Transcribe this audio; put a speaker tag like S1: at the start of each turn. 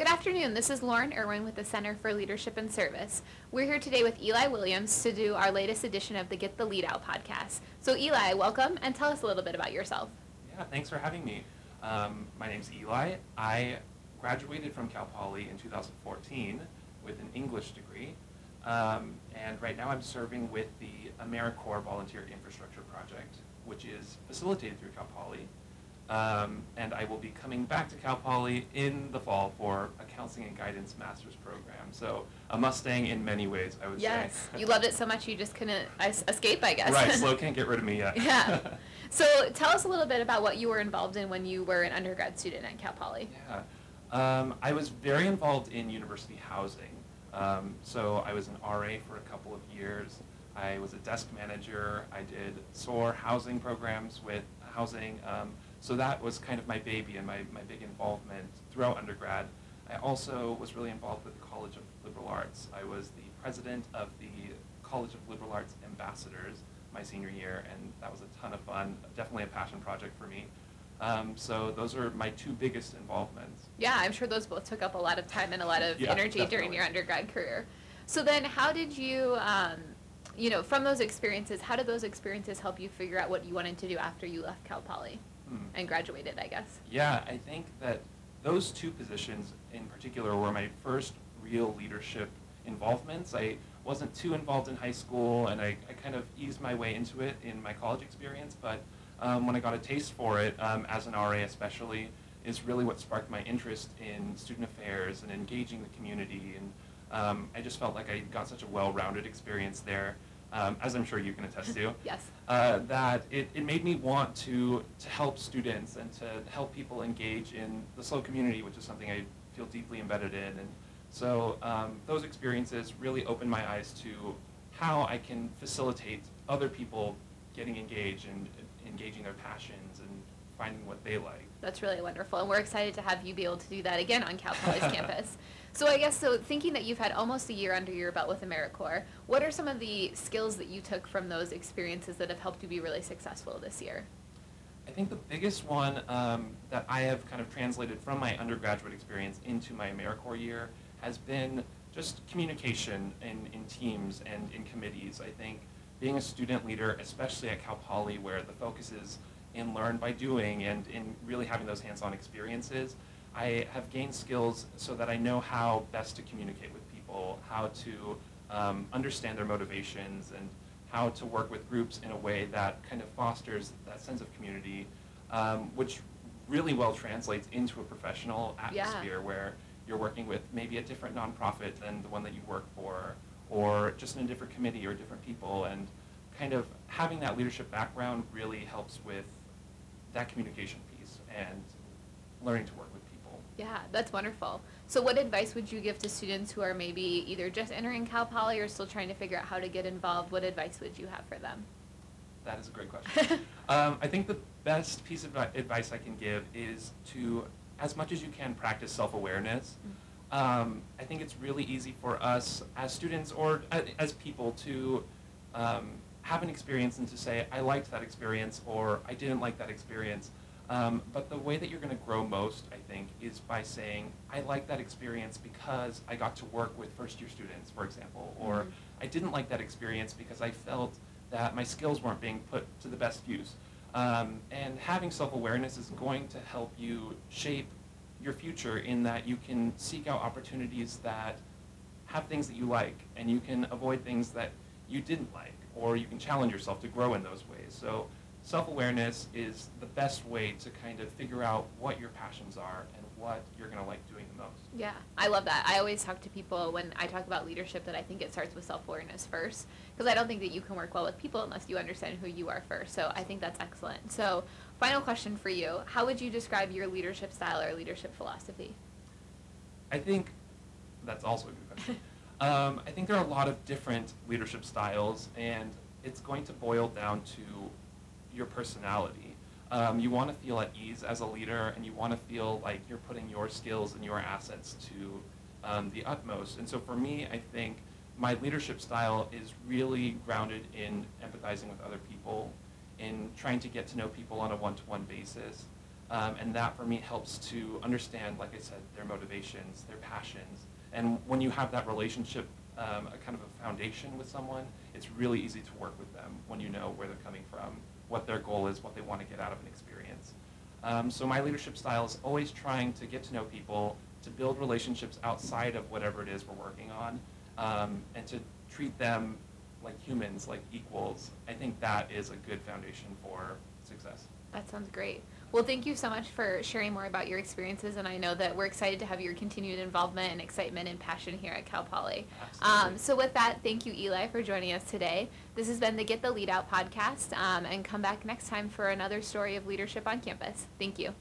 S1: Good afternoon. This is Lauren Irwin with the Center for Leadership and Service. We're here today with Eli Williams to do our latest edition of the Get the Lead Out podcast. So, Eli, welcome and tell us a little bit about yourself.
S2: Yeah, thanks for having me. Um, my name's Eli. I graduated from Cal Poly in 2014 with an English degree. Um, and right now I'm serving with the AmeriCorps Volunteer Infrastructure Project, which is facilitated through Cal Poly. Um, and I will be coming back to Cal Poly in the fall for a counseling and guidance master's program. So a Mustang in many ways, I would
S1: yes.
S2: say.
S1: Yes, you loved it so much you just couldn't escape, I guess.
S2: Right, SLO can't get rid of me yet.
S1: yeah. So tell us a little bit about what you were involved in when you were an undergrad student at Cal Poly.
S2: Yeah. Um, I was very involved in university housing. Um, so I was an RA for a couple of years. I was a desk manager. I did SOAR housing programs with housing. Um, so that was kind of my baby and my, my big involvement throughout undergrad. I also was really involved with the College of Liberal Arts. I was the president of the College of Liberal Arts Ambassadors my senior year, and that was a ton of fun, definitely a passion project for me. Um, so those are my two biggest involvements.
S1: Yeah, I'm sure those both took up a lot of time and a lot of
S2: yeah,
S1: energy
S2: definitely.
S1: during your undergrad career. So then, how did you, um, you know, from those experiences, how did those experiences help you figure out what you wanted to do after you left Cal Poly
S2: Hmm.
S1: and graduated? I guess.
S2: Yeah, I think that those two positions in particular were my first real leadership involvements. I wasn't too involved in high school, and I, I kind of eased my way into it in my college experience, but um, when I got a taste for it, um, as an RA especially, is really what sparked my interest in student affairs and engaging the community. And um, I just felt like I got such a well-rounded experience there, um, as I'm sure you can attest to.
S1: yes.
S2: Uh, that it, it made me want to, to help students and to help people engage in the SLO community, which is something I feel deeply embedded in. And so um, those experiences really opened my eyes to how I can facilitate other people getting engaged and engaging their passions and finding what they like.
S1: That's really wonderful, and we're excited to have you be able to do that again on Cal Poly's campus. So I guess so. Thinking that you've had almost a year under your belt with AmeriCorps, what are some of the skills that you took from those experiences that have helped you be really successful this year?
S2: I think the biggest one um, that I have kind of translated from my undergraduate experience into my AmeriCorps year has been just communication in, in teams and in committees. I think being a student leader, especially at Cal Poly, where the focus is in learn by doing and in really having those hands-on experiences, I have gained skills so that I know how best to communicate with people, how to um, understand their motivations, and how to work with groups in a way that kind of fosters that sense of community, um, which really well translates into a professional atmosphere
S1: yeah.
S2: where you're working with maybe a different nonprofit than the one that you work for, or just in a different committee or different people, and kind of having that leadership background really helps with that communication piece and learning to work with people.
S1: Yeah, that's wonderful. So what advice would you give to students who are maybe either just entering Cal Poly or still trying to figure out how to get involved? What advice would you have for them?
S2: That is a great question. um, I think the best piece of advice I can give is to, as much as you can, practice self-awareness. Mm-hmm. Um, I think it's really easy for us as students or as people to um, have an experience and to say, I liked that experience or I didn't like that experience. Um, but the way that you're going to grow most, I think, is by saying, I like that experience because I got to work with first year students, for example, or
S1: mm-hmm.
S2: I didn't like that experience because I felt that my skills weren't being put to the best use. Um, and having self-awareness is going to help you shape your future in that you can seek out opportunities that have things that you like and you can avoid things that you didn't like or you can challenge yourself to grow in those ways. So self-awareness is the best way to kind of figure out what your passions are and what you're going to like doing the most.
S1: Yeah, I love that. I always talk to people when I talk about leadership that I think it starts with self-awareness first because I don't think that you can work well with people unless you understand who you are first. So I think that's excellent. So final question for you. How would you describe your leadership style or leadership philosophy?
S2: I think that's also a good question. um, I think there are a lot of different leadership styles and it's going to boil down to your personality. Um, you want to feel at ease as a leader, and you want to feel like you're putting your skills and your assets to um, the utmost. And so for me, I think my leadership style is really grounded in empathizing with other people, in trying to get to know people on a one-to-one basis. Um, and that for me helps to understand, like I said, their motivations, their passions. And when you have that relationship, um, a kind of a foundation with someone, it's really easy to work with them when you know where they're coming from, what their goal is, what they want to get out of an experience. Um, so my leadership style is always trying to get to know people, to build relationships outside of whatever it is we're working on, um, and to treat them like humans, like equals. I think that is a good foundation for success.
S1: That sounds great. Well, thank you so much for sharing more about your experiences, and I know that we're excited to have your continued involvement and excitement and passion here at Cal Poly. Um, so, with that, thank you, Eli, for joining us today. This has been the Get the Lead Out podcast, um, and come back next time for another story of leadership on campus. Thank you.